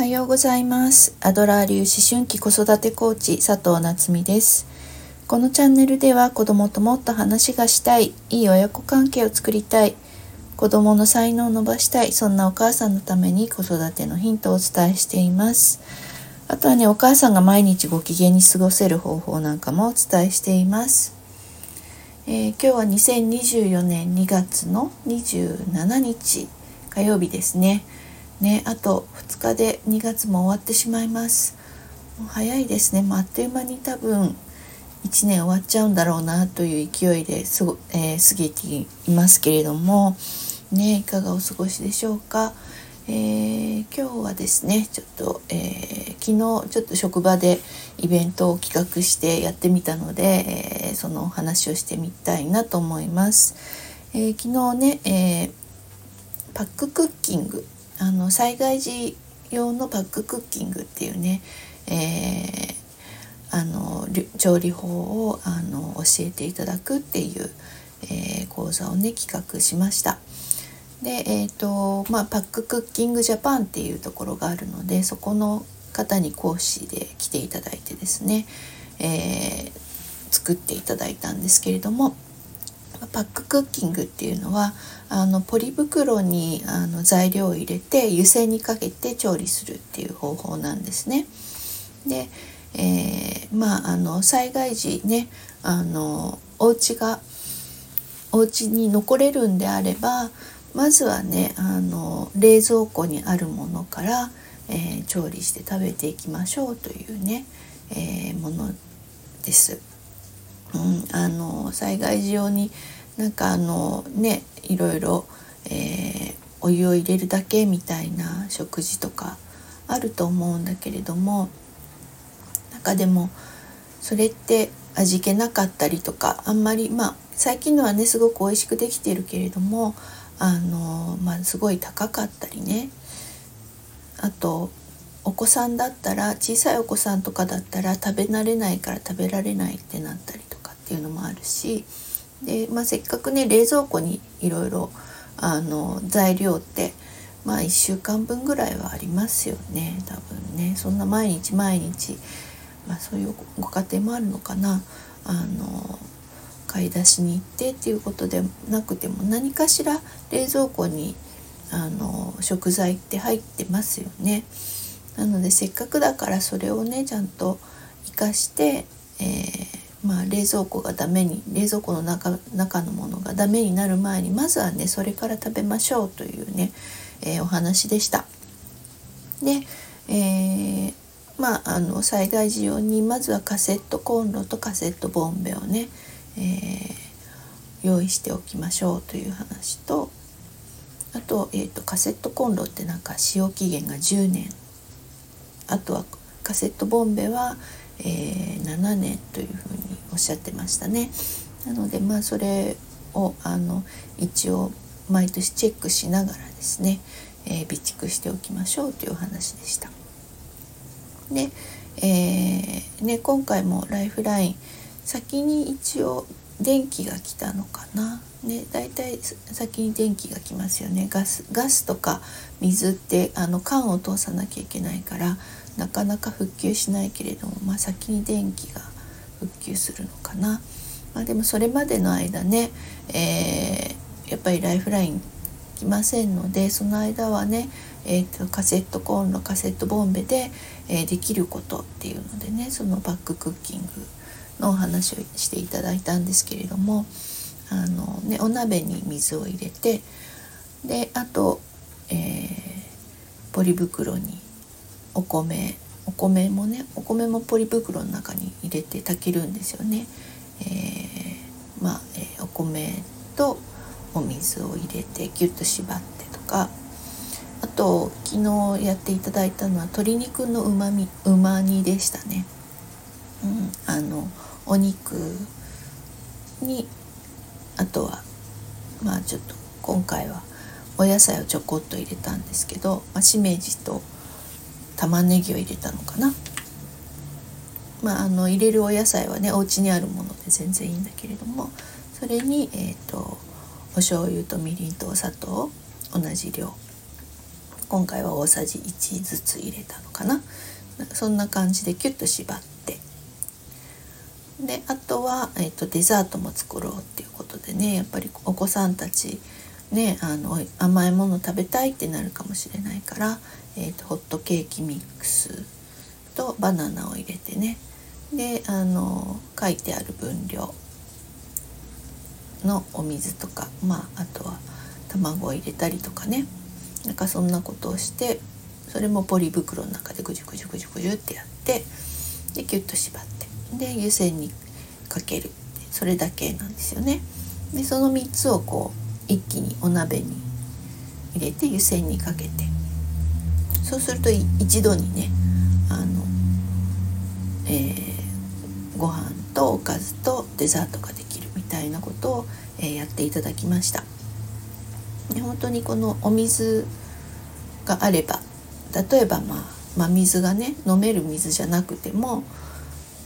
はようございます。アドラー流思春期子育てコーチ佐藤夏実です。このチャンネルでは子供ともっと話がしたいいい親子関係を作りたい子供の才能を伸ばしたいそんなお母さんのために子育てのヒントをお伝えしています。あとはねお母さんが毎日ご機嫌に過ごせる方法なんかもお伝えしています。えー、今日は2024年2月の27日火曜日ですね。ね、あと2日で2月も終わってしまいます。もう早いですね。もうあっという間に多分1年終わっちゃうんだろうなという勢いですご、えー、過ぎていますけれども、ね、いかがお過ごしでしょうか。えー、今日はですねちょっと、えー、昨日ちょっと職場でイベントを企画してやってみたので、えー、そのお話をしてみたいなと思います。え昨日ね、えパッククッキングあの災害時用のパッククッキングっていうね、えあの調理法をあの教えていただくっていう、え講座をね企画しました。で、えーとまあ、パッククッキングジャパンっていうところがあるのでそこの方に講師で来ていただいてですね、えー、作っていただいたんですけれどもパッククッキングっていうのはあのポリ袋にあの材料を入れて湯煎にかけて調理するっていう方法なんですね。で、えー、まああの災害時ねあのお家がお家に残れるんであればまずはねあの冷蔵庫にあるものから、えー、調理して食べていきましょうというね、えー、ものです。うん、あの災害時用になんかあのねいろいろ、えー、お湯を入れるだけみたいな食事とかあると思うんだけれどもなんかでもそれって味気なかったりとかあんまりまあ最近のはねすごく美味しくできているけれどもあの、まあ、すごい高かったりね。あとお子さんだったら小さいお子さんとかだったら食べ慣れないから食べられないってなったりっていうのもあるしで、まあ、せっかくね冷蔵庫にいろいろ材料ってまあ1週間分ぐらいはありますよね多分ねそんな毎日毎日、まあ、そういうご家庭もあるのかなあの買い出しに行ってっていうことでなくても何かしら冷蔵庫にあの食材って入ってますよね。なのでせっかくだからそれをねちゃんと生かして、えー、まあ、冷蔵庫がダメに冷蔵庫の中中のものがダメになる前にまずはねそれから食べましょうというね、えー、お話でした。で、えー、まああの災害時用にまずはカセットコンロとカセットボンベをねえー、用意しておきましょうという話とあと,、えーと、カセットコンロってなんか使用期限が10年あとはカセットボンベは、えー、7年というふうにおっしゃってましたね。なのでまあそれをあの一応毎年チェックしながらですね、えー、備蓄しておきましょうというお話でした。で、えーね、今回もライフライン先に一応電気が来たのかな？ね、だいたい先に電気が来ますよねガスガスとか水ってあの管を通さなきゃいけないからなかなか復旧しないけれども、まあ、先に電気が復旧するのかな、まあ、でもそれまでの間ね、えー、やっぱりライフライン来ませんのでその間はね、えーと、カセットコーンロカセットボンベで、えー、できることっていうのでねそのバッククッキングのお話をしていただいたんですけれどもあの、ね、お鍋に水を入れてであと、えー、ポリ袋にお米お米もねお米もポリ袋の中に入れて炊けるんですよね。えー、まあ、えー、お米とお水を入れてギュッと縛ってとかあと昨日やっていただいたのは鶏肉のうまみうま煮でしたね。うん、あのお肉にあとはまあちょっと今回はお野菜をちょこっと入れたんですけど、まあ、しめじと玉ねぎを入れたのかな。まあ、あの入れるお野菜はねお家にあるもので全然いいんだけれどもそれに、えーと、お醤油とみりんとお砂糖同じ量今回は大さじ1ずつ入れたのかなそんな感じでキュッと縛っであとは、えーと、デザートも作ろうっていうことでねやっぱりお子さんたちねあの甘いもの食べたいってなるかもしれないから、えーと、ホットケーキミックスとバナナを入れてね。であの書いてある分量のお水とかまああとは卵を入れたりとかね。なんかそんなことをしてそれもポリ袋の中でぐじゅぐじゅぐじゅぐじゅってやってでキュッと縛って。で湯煎にかけるそれだけなんですよね。でその3つをこう一気にお鍋に入れて湯煎にかけてそうすると一度にねあの、えー、ご飯とおかずとデザートができるみたいなことを、えー、やっていただきました。で本当にこのお水があれば例えばまあ真水がね飲める水じゃなくても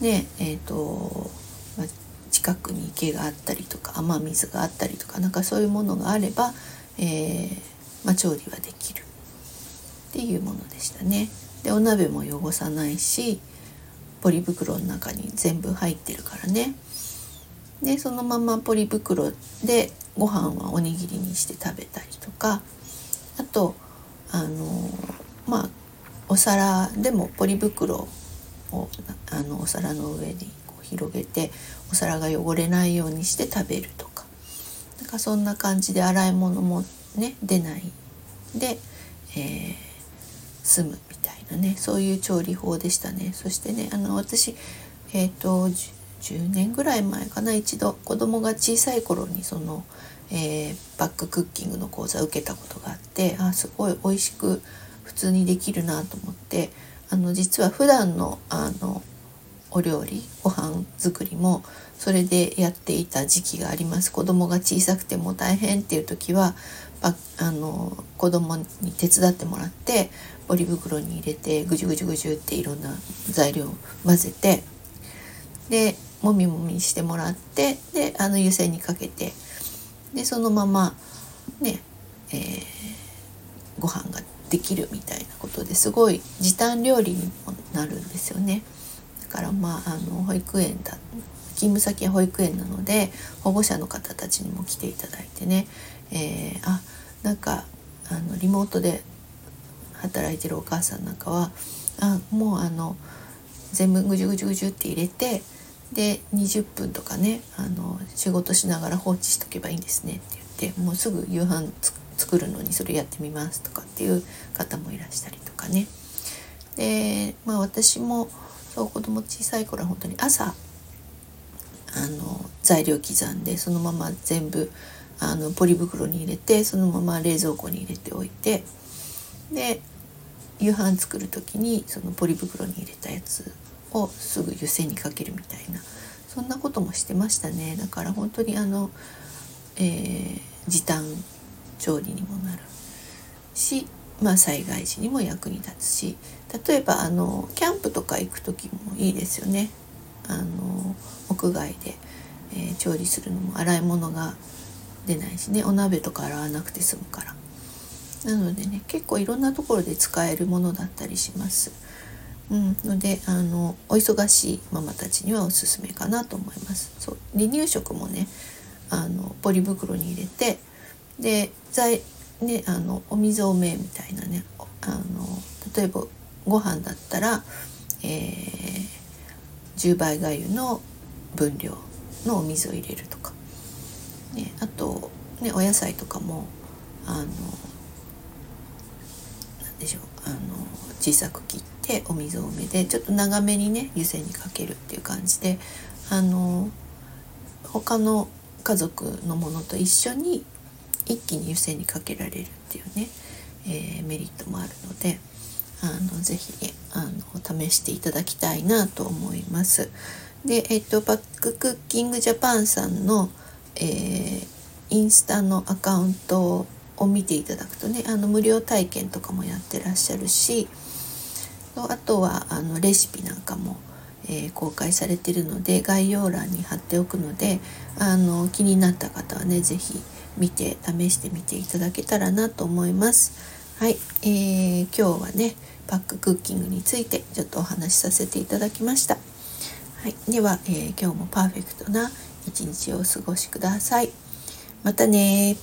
ねえーとまあ、近くに池があったりとか雨水があったりとかなんかそういうものがあれば、えー、まあ、調理はできるっていうものでしたね。でお鍋も汚さないしポリ袋の中に全部入ってるからね。でそのままポリ袋でご飯はおにぎりにして食べたりとかあとあのまあお皿でもポリ袋をあのお皿の上にこう広げてお皿が汚れないようにして食べるとか。なんかそんな感じで洗い物もね出ない。で、えー、済むみたいなね。そういう調理法でしたね。そしてねあの私え、ー、と10年ぐらい前かな一度子供が小さい頃にその、えー、バッククッキングの講座を受けたことがあってあすごい美味しく普通にできるなと思ってあの実は普段のあのお料理ご飯作りもそれでやっていた時期があります。子供が小さくても大変っていう時はあの子供に手伝ってもらってポリ袋に入れてぐじゅぐじゅぐじゅっていろんな材料を混ぜてでもみもみしてもらってであの湯煎にかけてでそのままね、えー、ご飯ができるみたいな。ことですごい時短料理にもなるんですよね。だからまああの保育園だ勤務先は保育園なので保護者の方たちにも来ていただいてね、えー、あなんかあのリモートで働いてるお母さんなんかはあもうあの全部ぐじゅぐじゅぐじゅって入れてで20分とかねあの仕事しながら放置しとけばいいんですねって言ってもうすぐ夕飯作るのにそれやってみますとかっていう方もいらっしたりとかね。でまあ私もそう子供小さい頃は本当に朝あの材料刻んでそのまま全部あのポリ袋に入れてそのまま冷蔵庫に入れておいてで夕飯作る時にそのポリ袋に入れたやつをすぐ湯煎にかけるみたいなそんなこともしてましたね。だから本当にあの、えー、時短調理にもなるし、まあ、災害時にも役に立つし例えばあのキャンプとか行く時もいいですよねあの屋外で、えー、調理するのも洗い物が出ないしねお鍋とか洗わなくて済むからなのでね結構いろんなところで使えるものだったりします。うん、のであのお忙しいママたちにはおすすめかなと思います。そう離乳食もねあのポリ袋に入れてで材ねあのお水多めみたいなねあの例えばご飯だったら、えー、10倍がゆの分量のお水を入れるとか、ね、あと、ね、お野菜とかもあのなんでしょうあの小さく切ってお水多めでちょっと長めにね湯煎にかけるっていう感じであの他の家族のものと一緒に一気に湯煎にかけられるっていうね、えー、メリットもあるのであのぜひあの試していただきたいなと思います。で、えっと、バッククッキングジャパンさんの、えー、インスタのアカウントを見ていただくとねあの無料体験とかもやってらっしゃるしあとはあのレシピなんかも、えー、公開されてるので概要欄に貼っておくのであの気になった方はね是非見て試してみていただけたらなと思います。はい、えー、今日はねパッククッキングについてちょっとお話しさせていただきました。はい、では、えー、今日もパーフェクトな一日をお過ごしください。またね